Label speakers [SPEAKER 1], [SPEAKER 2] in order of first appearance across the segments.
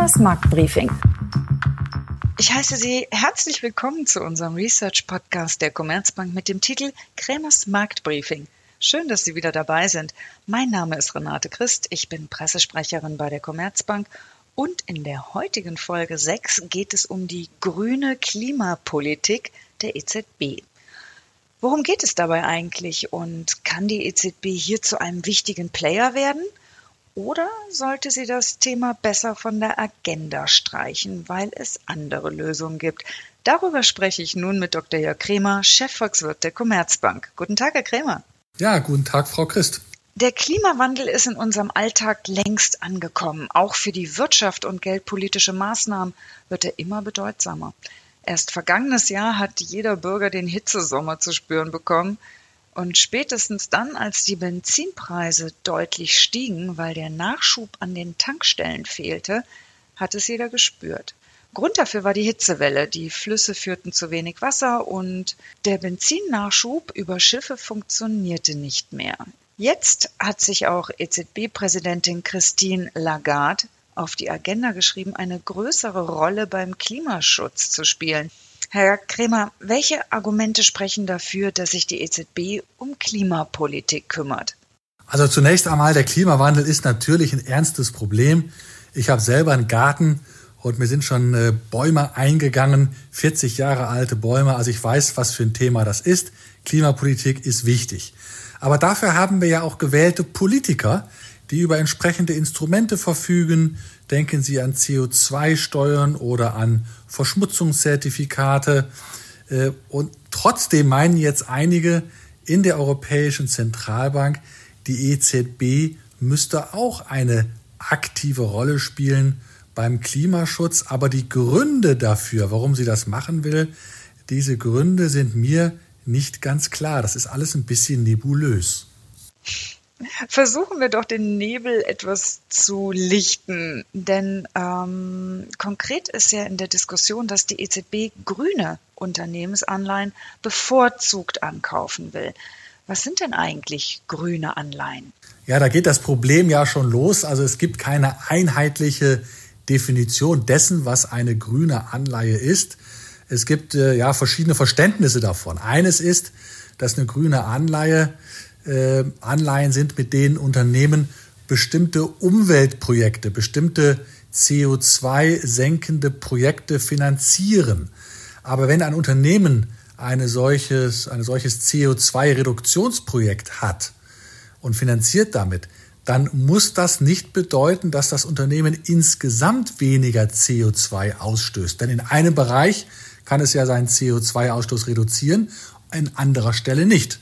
[SPEAKER 1] Kremers Marktbriefing.
[SPEAKER 2] Ich heiße Sie herzlich willkommen zu unserem Research Podcast der Commerzbank mit dem Titel Kremers Marktbriefing. Schön, dass Sie wieder dabei sind. Mein Name ist Renate Christ, ich bin Pressesprecherin bei der Commerzbank und in der heutigen Folge 6 geht es um die grüne Klimapolitik der EZB. Worum geht es dabei eigentlich und kann die EZB hier zu einem wichtigen Player werden? Oder sollte sie das Thema besser von der Agenda streichen, weil es andere Lösungen gibt? Darüber spreche ich nun mit Dr. Jörg Kremer, Chefvolkswirt der Commerzbank. Guten Tag, Herr Kremer.
[SPEAKER 3] Ja, guten Tag, Frau Christ.
[SPEAKER 2] Der Klimawandel ist in unserem Alltag längst angekommen. Auch für die Wirtschaft und geldpolitische Maßnahmen wird er immer bedeutsamer. Erst vergangenes Jahr hat jeder Bürger den Hitzesommer zu spüren bekommen. Und spätestens dann, als die Benzinpreise deutlich stiegen, weil der Nachschub an den Tankstellen fehlte, hat es jeder gespürt. Grund dafür war die Hitzewelle. Die Flüsse führten zu wenig Wasser und der Benzinnachschub über Schiffe funktionierte nicht mehr. Jetzt hat sich auch EZB-Präsidentin Christine Lagarde auf die Agenda geschrieben, eine größere Rolle beim Klimaschutz zu spielen. Herr Kremer, welche Argumente sprechen dafür, dass sich die EZB um Klimapolitik kümmert?
[SPEAKER 3] Also zunächst einmal, der Klimawandel ist natürlich ein ernstes Problem. Ich habe selber einen Garten und mir sind schon äh, Bäume eingegangen, 40 Jahre alte Bäume. Also ich weiß, was für ein Thema das ist. Klimapolitik ist wichtig. Aber dafür haben wir ja auch gewählte Politiker, die über entsprechende Instrumente verfügen. Denken Sie an CO2-Steuern oder an Verschmutzungszertifikate. Äh, und trotzdem meinen jetzt einige in der Europäischen Zentralbank, die EZB müsste auch eine aktive Rolle spielen beim Klimaschutz. Aber die Gründe dafür, warum sie das machen will, diese Gründe sind mir nicht ganz klar. Das ist alles ein bisschen nebulös.
[SPEAKER 2] Versuchen wir doch den Nebel etwas zu lichten, denn ähm, konkret ist ja in der Diskussion, dass die EZB grüne Unternehmensanleihen bevorzugt ankaufen will. Was sind denn eigentlich grüne Anleihen?
[SPEAKER 3] Ja, da geht das Problem ja schon los. Also es gibt keine einheitliche Definition dessen, was eine grüne Anleihe ist. Es gibt äh, ja verschiedene Verständnisse davon. Eines ist, dass eine grüne Anleihe äh, Anleihen sind, mit denen Unternehmen bestimmte Umweltprojekte, bestimmte CO2-senkende Projekte finanzieren. Aber wenn ein Unternehmen eine solches, ein solches CO2-Reduktionsprojekt hat und finanziert damit, dann muss das nicht bedeuten, dass das Unternehmen insgesamt weniger CO2 ausstößt. Denn in einem Bereich kann es ja seinen CO2-Ausstoß reduzieren, an anderer Stelle nicht.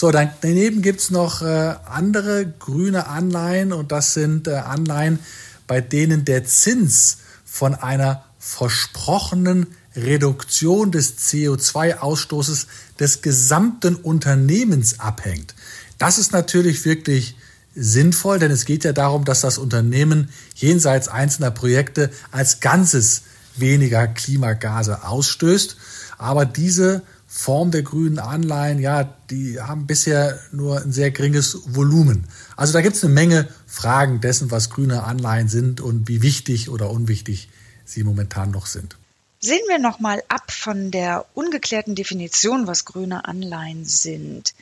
[SPEAKER 3] So, dann, daneben gibt's noch äh, andere grüne Anleihen und das sind äh, Anleihen, bei denen der Zins von einer versprochenen Reduktion des CO2-Ausstoßes des gesamten Unternehmens abhängt. Das ist natürlich wirklich sinnvoll, denn es geht ja darum, dass das Unternehmen jenseits einzelner Projekte als Ganzes weniger Klimagase ausstößt. Aber diese Form der grünen Anleihen, ja, die haben bisher nur ein sehr geringes Volumen. Also da gibt es eine Menge Fragen dessen, was grüne Anleihen sind und wie wichtig oder unwichtig sie momentan noch sind.
[SPEAKER 2] Sehen wir nochmal ab von der ungeklärten Definition, was grüne Anleihen sind.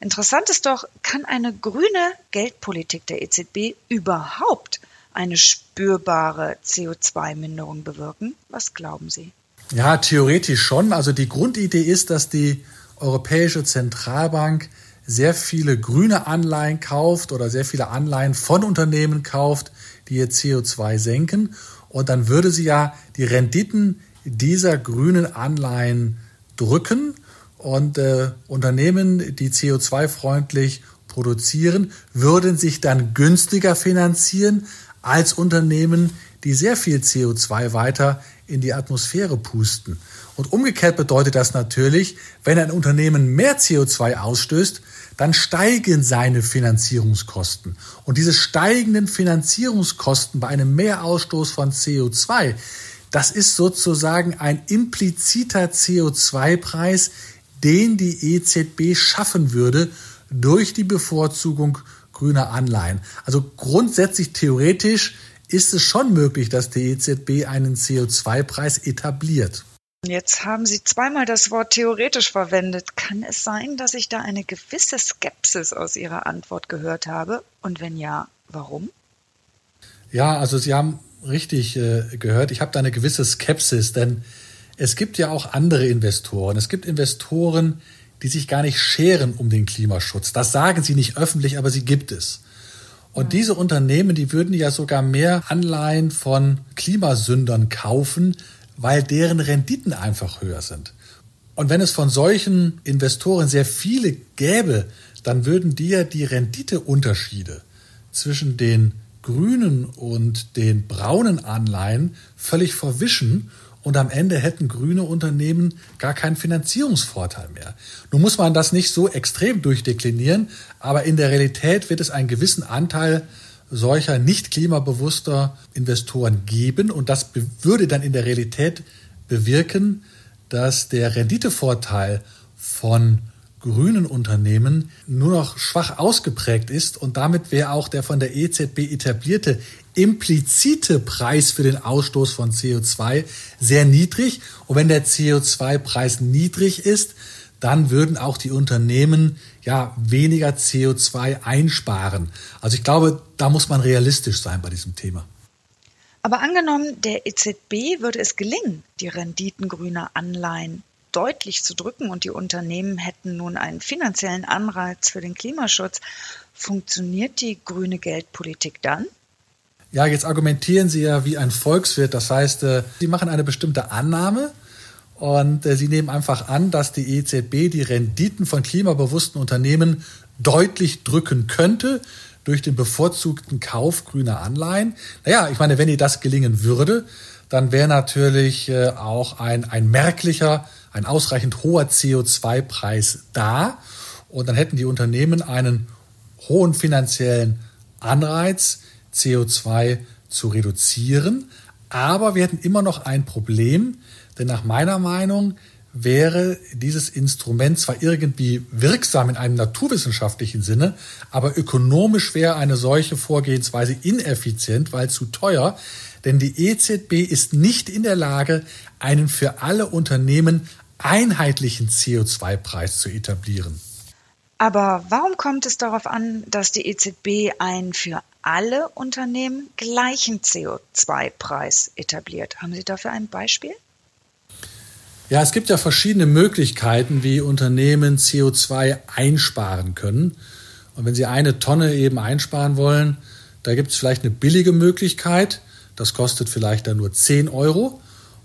[SPEAKER 2] Interessant ist doch, kann eine grüne Geldpolitik der EZB überhaupt eine spürbare CO2-Minderung bewirken? Was glauben Sie?
[SPEAKER 3] Ja, theoretisch schon. Also die Grundidee ist, dass die Europäische Zentralbank sehr viele grüne Anleihen kauft oder sehr viele Anleihen von Unternehmen kauft, die ihr CO2 senken. Und dann würde sie ja die Renditen dieser grünen Anleihen drücken und äh, Unternehmen, die CO2-freundlich produzieren, würden sich dann günstiger finanzieren als Unternehmen, die sehr viel CO2 weiter in die Atmosphäre pusten. Und umgekehrt bedeutet das natürlich, wenn ein Unternehmen mehr CO2 ausstößt, dann steigen seine Finanzierungskosten. Und diese steigenden Finanzierungskosten bei einem Mehrausstoß von CO2, das ist sozusagen ein impliziter CO2-Preis, den die EZB schaffen würde durch die Bevorzugung grüner Anleihen. Also grundsätzlich theoretisch ist es schon möglich, dass die EZB einen CO2-Preis etabliert.
[SPEAKER 2] Jetzt haben Sie zweimal das Wort theoretisch verwendet. Kann es sein, dass ich da eine gewisse Skepsis aus Ihrer Antwort gehört habe? Und wenn ja, warum?
[SPEAKER 3] Ja, also Sie haben richtig äh, gehört. Ich habe da eine gewisse Skepsis, denn es gibt ja auch andere Investoren. Es gibt Investoren, die sich gar nicht scheren um den Klimaschutz. Das sagen sie nicht öffentlich, aber sie gibt es. Und diese Unternehmen, die würden ja sogar mehr Anleihen von Klimasündern kaufen, weil deren Renditen einfach höher sind. Und wenn es von solchen Investoren sehr viele gäbe, dann würden die ja die Renditeunterschiede zwischen den grünen und den braunen Anleihen völlig verwischen und am Ende hätten grüne Unternehmen gar keinen Finanzierungsvorteil mehr. Nun muss man das nicht so extrem durchdeklinieren, aber in der Realität wird es einen gewissen Anteil solcher nicht klimabewusster Investoren geben und das würde dann in der Realität bewirken, dass der Renditevorteil von grünen Unternehmen nur noch schwach ausgeprägt ist und damit wäre auch der von der EZB etablierte implizite Preis für den Ausstoß von CO2 sehr niedrig. Und wenn der CO2-Preis niedrig ist, dann würden auch die Unternehmen ja weniger CO2 einsparen. Also ich glaube, da muss man realistisch sein bei diesem Thema.
[SPEAKER 2] Aber angenommen, der EZB würde es gelingen, die Renditen grüner Anleihen deutlich zu drücken und die Unternehmen hätten nun einen finanziellen Anreiz für den Klimaschutz, funktioniert die grüne Geldpolitik dann?
[SPEAKER 3] Ja, jetzt argumentieren Sie ja wie ein Volkswirt. Das heißt, äh, Sie machen eine bestimmte Annahme und äh, Sie nehmen einfach an, dass die EZB die Renditen von klimabewussten Unternehmen deutlich drücken könnte durch den bevorzugten Kauf grüner Anleihen. Naja, ich meine, wenn ihr das gelingen würde, dann wäre natürlich äh, auch ein, ein merklicher, ein ausreichend hoher CO2-Preis da. Und dann hätten die Unternehmen einen hohen finanziellen Anreiz, CO2 zu reduzieren. Aber wir hätten immer noch ein Problem, denn nach meiner Meinung wäre dieses Instrument zwar irgendwie wirksam in einem naturwissenschaftlichen Sinne, aber ökonomisch wäre eine solche Vorgehensweise ineffizient, weil zu teuer, denn die EZB ist nicht in der Lage, einen für alle Unternehmen einheitlichen CO2-Preis zu etablieren.
[SPEAKER 2] Aber warum kommt es darauf an, dass die EZB einen für alle Unternehmen gleichen CO2-Preis etabliert? Haben Sie dafür ein Beispiel?
[SPEAKER 3] Ja, es gibt ja verschiedene Möglichkeiten, wie Unternehmen CO2 einsparen können. Und wenn Sie eine Tonne eben einsparen wollen, da gibt es vielleicht eine billige Möglichkeit. Das kostet vielleicht dann nur 10 Euro.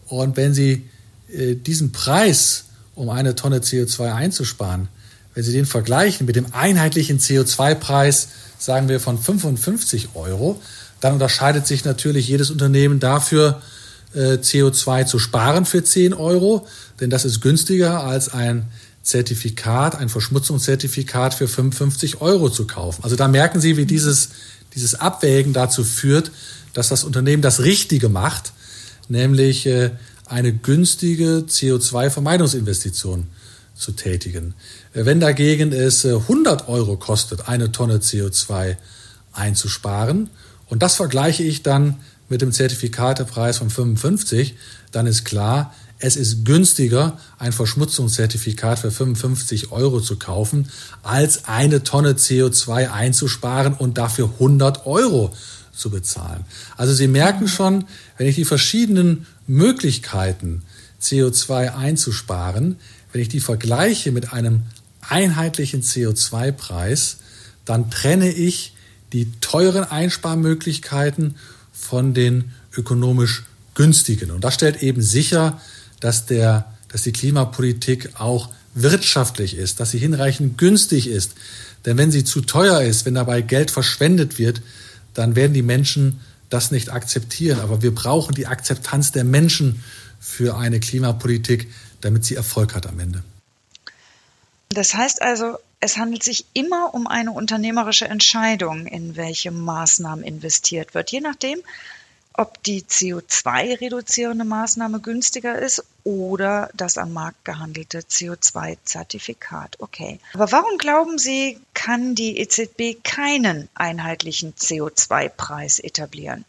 [SPEAKER 3] Und wenn Sie äh, diesen Preis, um eine Tonne CO2 einzusparen, wenn Sie den vergleichen mit dem einheitlichen CO2-Preis, sagen wir von 55 Euro, dann unterscheidet sich natürlich jedes Unternehmen dafür, äh, CO2 zu sparen für 10 Euro, denn das ist günstiger als ein Zertifikat, ein Verschmutzungszertifikat für 55 Euro zu kaufen. Also da merken Sie, wie dieses, dieses Abwägen dazu führt, dass das Unternehmen das Richtige macht, nämlich äh, eine günstige CO2-Vermeidungsinvestition zu tätigen. Wenn dagegen es 100 äh, Euro kostet, eine Tonne CO2 einzusparen, und das vergleiche ich dann mit dem Zertifikatepreis von 55, dann ist klar, es ist günstiger, ein Verschmutzungszertifikat für 55 Euro zu kaufen, als eine Tonne CO2 einzusparen und dafür 100 Euro zu bezahlen. Also Sie merken schon, wenn ich die verschiedenen Möglichkeiten, CO2 einzusparen, wenn ich die vergleiche mit einem einheitlichen CO2-Preis, dann trenne ich die teuren Einsparmöglichkeiten von den ökonomisch günstigen. Und das stellt eben sicher, dass, der, dass die Klimapolitik auch wirtschaftlich ist, dass sie hinreichend günstig ist. Denn wenn sie zu teuer ist, wenn dabei Geld verschwendet wird, dann werden die Menschen das nicht akzeptieren. Aber wir brauchen die Akzeptanz der Menschen für eine Klimapolitik, damit sie Erfolg hat am Ende.
[SPEAKER 2] Das heißt also, es handelt sich immer um eine unternehmerische Entscheidung, in welche Maßnahmen investiert wird, je nachdem, ob die CO2-reduzierende Maßnahme günstiger ist oder das am Markt gehandelte CO2-Zertifikat. Okay. Aber warum glauben Sie, kann die EZB keinen einheitlichen CO2-Preis etablieren?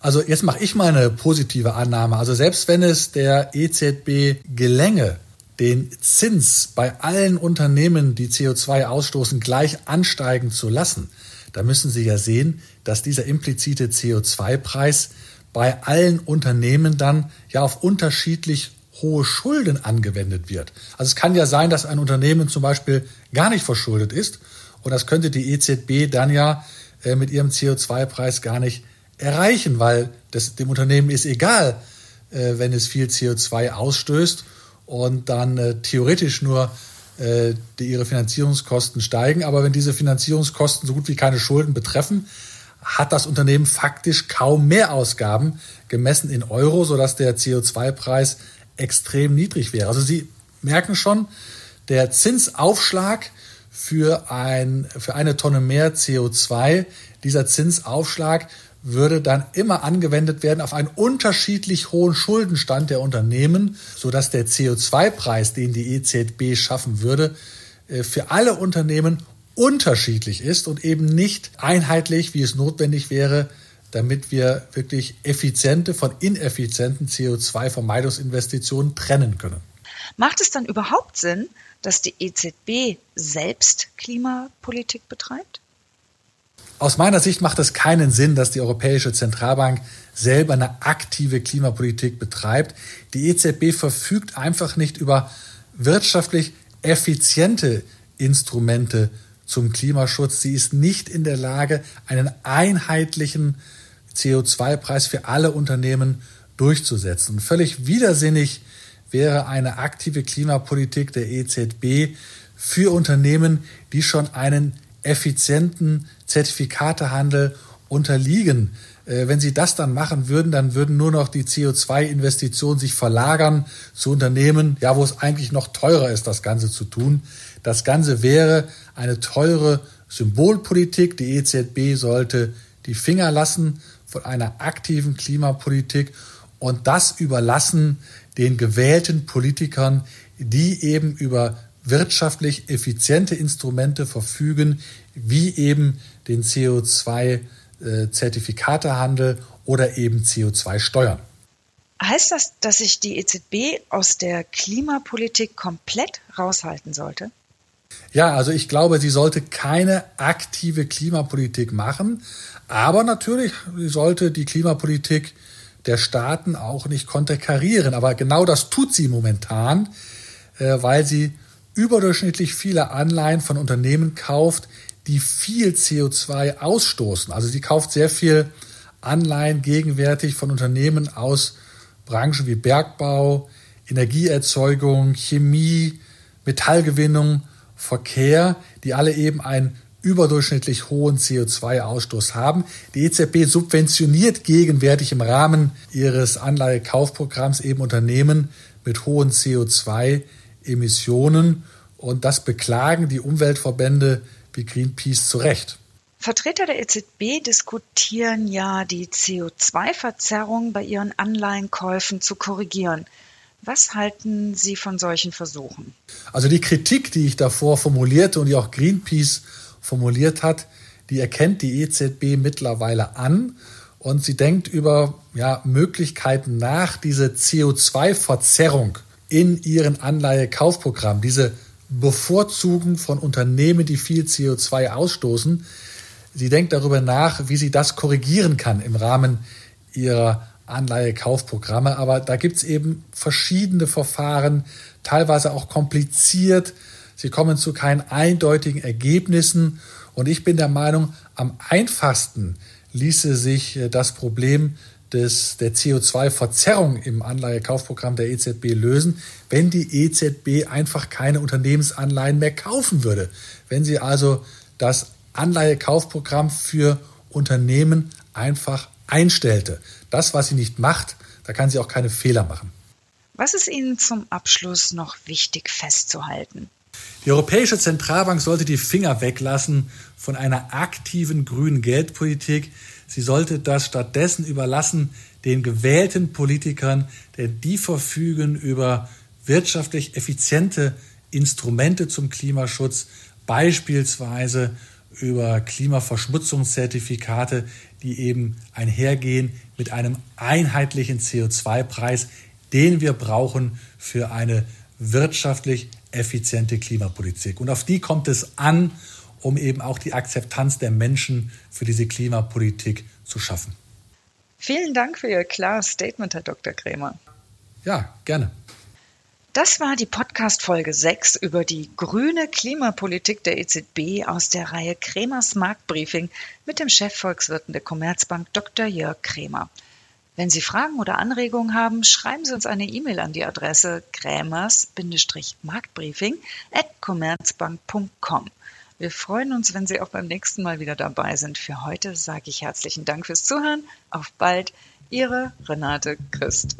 [SPEAKER 3] Also jetzt mache ich mal eine positive Annahme. Also selbst wenn es der EZB gelänge, den Zins bei allen Unternehmen, die CO2 ausstoßen, gleich ansteigen zu lassen, da müssen Sie ja sehen, dass dieser implizite CO2-Preis bei allen Unternehmen dann ja auf unterschiedlich hohe Schulden angewendet wird. Also es kann ja sein, dass ein Unternehmen zum Beispiel gar nicht verschuldet ist und das könnte die EZB dann ja äh, mit ihrem CO2-Preis gar nicht erreichen, weil das dem Unternehmen ist egal, äh, wenn es viel CO2 ausstößt und dann äh, theoretisch nur äh, die, ihre Finanzierungskosten steigen. Aber wenn diese Finanzierungskosten so gut wie keine Schulden betreffen, hat das Unternehmen faktisch kaum Mehrausgaben gemessen in Euro, sodass der CO2-Preis extrem niedrig wäre. Also Sie merken schon, der Zinsaufschlag für, ein, für eine Tonne mehr CO2, dieser Zinsaufschlag würde dann immer angewendet werden auf einen unterschiedlich hohen Schuldenstand der Unternehmen, sodass der CO2-Preis, den die EZB schaffen würde, äh, für alle Unternehmen unterschiedlich ist und eben nicht einheitlich, wie es notwendig wäre, damit wir wirklich effiziente von ineffizienten CO2-Vermeidungsinvestitionen trennen können.
[SPEAKER 2] Macht es dann überhaupt Sinn, dass die EZB selbst Klimapolitik betreibt?
[SPEAKER 3] Aus meiner Sicht macht es keinen Sinn, dass die Europäische Zentralbank selber eine aktive Klimapolitik betreibt. Die EZB verfügt einfach nicht über wirtschaftlich effiziente Instrumente zum Klimaschutz. Sie ist nicht in der Lage, einen einheitlichen CO2-Preis für alle Unternehmen durchzusetzen. Völlig widersinnig wäre eine aktive Klimapolitik der EZB für Unternehmen, die schon einen effizienten Zertifikatehandel unterliegen. Äh, wenn Sie das dann machen würden, dann würden nur noch die CO2-Investitionen sich verlagern zu Unternehmen, ja, wo es eigentlich noch teurer ist, das Ganze zu tun. Das Ganze wäre eine teure Symbolpolitik. Die EZB sollte die Finger lassen von einer aktiven Klimapolitik und das überlassen den gewählten Politikern, die eben über wirtschaftlich effiziente Instrumente verfügen, wie eben den CO2-Zertifikatehandel oder eben CO2-Steuern.
[SPEAKER 2] Heißt das, dass sich die EZB aus der Klimapolitik komplett raushalten sollte?
[SPEAKER 3] Ja, also ich glaube, sie sollte keine aktive Klimapolitik machen, aber natürlich sollte die Klimapolitik der Staaten auch nicht konterkarieren. Aber genau das tut sie momentan, äh, weil sie überdurchschnittlich viele Anleihen von Unternehmen kauft, die viel CO2 ausstoßen. Also sie kauft sehr viel Anleihen gegenwärtig von Unternehmen aus Branchen wie Bergbau, Energieerzeugung, Chemie, Metallgewinnung, Verkehr, die alle eben einen überdurchschnittlich hohen CO2-Ausstoß haben. Die EZB subventioniert gegenwärtig im Rahmen ihres Anleihekaufprogramms eben Unternehmen mit hohen CO2-Emissionen und das beklagen die Umweltverbände wie Greenpeace zu Recht.
[SPEAKER 2] Vertreter der EZB diskutieren ja, die CO2-Verzerrung bei ihren Anleihenkäufen zu korrigieren. Was halten Sie von solchen Versuchen?
[SPEAKER 3] Also die Kritik, die ich davor formulierte und die auch Greenpeace formuliert hat, die erkennt die EZB mittlerweile an und sie denkt über ja, Möglichkeiten nach, diese CO2-Verzerrung in ihren Anleihekaufprogramm, diese Bevorzugung von Unternehmen, die viel CO2 ausstoßen. Sie denkt darüber nach, wie sie das korrigieren kann im Rahmen ihrer Anleihekaufprogramme. Aber da gibt es eben verschiedene Verfahren, teilweise auch kompliziert. Sie kommen zu keinen eindeutigen Ergebnissen. Und ich bin der Meinung, am einfachsten ließe sich äh, das Problem des, der CO2-Verzerrung im Anleihekaufprogramm der EZB lösen, wenn die EZB einfach keine Unternehmensanleihen mehr kaufen würde. Wenn sie also das Anleihekaufprogramm für Unternehmen einfach einstellte. Das, was sie nicht macht, da kann sie auch keine Fehler machen.
[SPEAKER 2] Was ist Ihnen zum Abschluss noch wichtig festzuhalten?
[SPEAKER 3] Die Europäische Zentralbank sollte die Finger weglassen von einer aktiven grünen Geldpolitik. Sie sollte das stattdessen überlassen den gewählten Politikern, denn die verfügen über wirtschaftlich effiziente Instrumente zum Klimaschutz, beispielsweise über Klimaverschmutzungszertifikate, die eben einhergehen mit einem einheitlichen CO2-Preis, den wir brauchen für eine wirtschaftlich effiziente Klimapolitik. Und auf die kommt es an, um eben auch die Akzeptanz der Menschen für diese Klimapolitik zu schaffen.
[SPEAKER 2] Vielen Dank für Ihr klares Statement, Herr Dr. Krämer.
[SPEAKER 3] Ja, gerne.
[SPEAKER 2] Das war die Podcast-Folge 6 über die grüne Klimapolitik der EZB aus der Reihe Kremers Marktbriefing mit dem Chefvolkswirten der Commerzbank Dr. Jörg Krämer. Wenn Sie Fragen oder Anregungen haben, schreiben Sie uns eine E-Mail an die Adresse krämers-marktbriefing at commerzbank.com. Wir freuen uns, wenn Sie auch beim nächsten Mal wieder dabei sind. Für heute sage ich herzlichen Dank fürs Zuhören. Auf bald, Ihre Renate Christ.